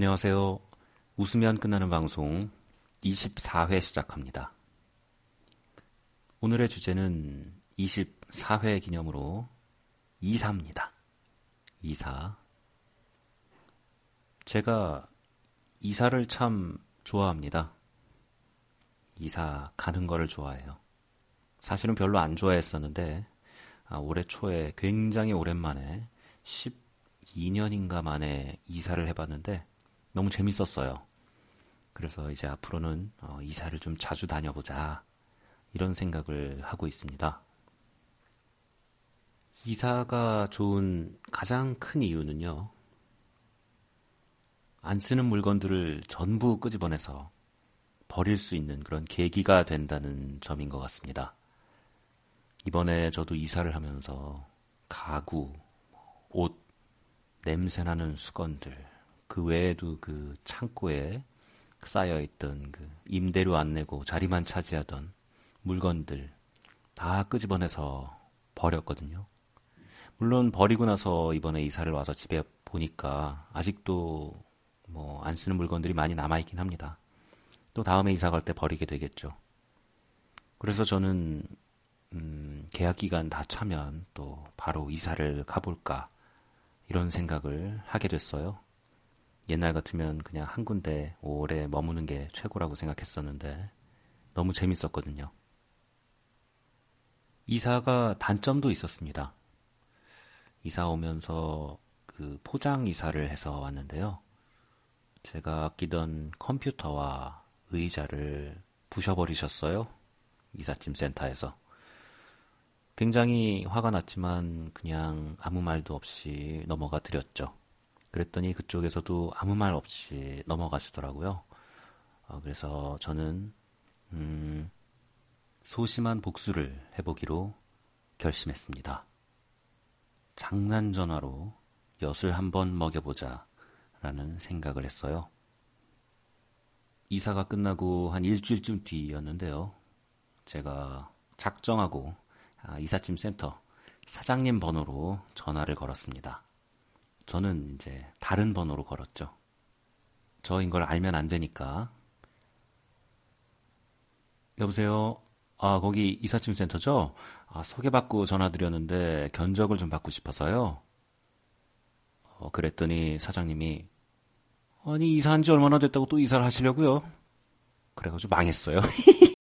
안녕하세요. 웃으면 끝나는 방송 24회 시작합니다. 오늘의 주제는 24회 기념으로 이사입니다. 이사. 제가 이사를 참 좋아합니다. 이사 가는 거를 좋아해요. 사실은 별로 안 좋아했었는데 아, 올해 초에 굉장히 오랜만에 12년인가 만에 이사를 해봤는데 너무 재밌었어요. 그래서 이제 앞으로는 어, 이사를 좀 자주 다녀보자 이런 생각을 하고 있습니다. 이사가 좋은 가장 큰 이유는요. 안 쓰는 물건들을 전부 끄집어내서 버릴 수 있는 그런 계기가 된다는 점인 것 같습니다. 이번에 저도 이사를 하면서 가구, 옷, 냄새나는 수건들, 그 외에도 그 창고에 쌓여있던 그 임대료 안 내고 자리만 차지하던 물건들 다 끄집어내서 버렸거든요. 물론 버리고 나서 이번에 이사를 와서 집에 보니까 아직도 뭐 안 쓰는 물건들이 많이 남아있긴 합니다. 또 다음에 이사 갈 때 버리게 되겠죠. 그래서 저는 음, 계약 기간 다 차면 또 바로 이사를 가볼까 이런 생각을 하게 됐어요. 옛날 같으면 그냥 한 군데 오래 머무는 게 최고라고 생각했었는데 너무 재밌었거든요. 이사가 단점도 있었습니다. 이사 오면서 그 포장 이사를 해서 왔는데요. 제가 아끼던 컴퓨터와 의자를 부셔버리셨어요. 이삿짐 센터에서. 굉장히 화가 났지만 그냥 아무 말도 없이 넘어가 드렸죠. 그랬더니 그쪽에서도 아무 말 없이 넘어가시더라고요. 어, 그래서 저는 음, 소심한 복수를 해보기로 결심했습니다. 장난 전화로 엿을 한번 먹여보자 라는 생각을 했어요. 이사가 끝나고 한 일주일쯤 뒤였는데요. 제가 작정하고 아, 이삿짐 센터 사장님 번호로 전화를 걸었습니다. 저는 이제 다른 번호로 걸었죠. 저인 걸 알면 안 되니까. 여보세요? 아, 거기 이삿짐 센터죠? 아, 소개받고 전화드렸는데 견적을 좀 받고 싶어서요. 어, 그랬더니 사장님이 아니 이사한 지 얼마나 됐다고 또 이사를 하시려고요? 그래가지고 망했어요.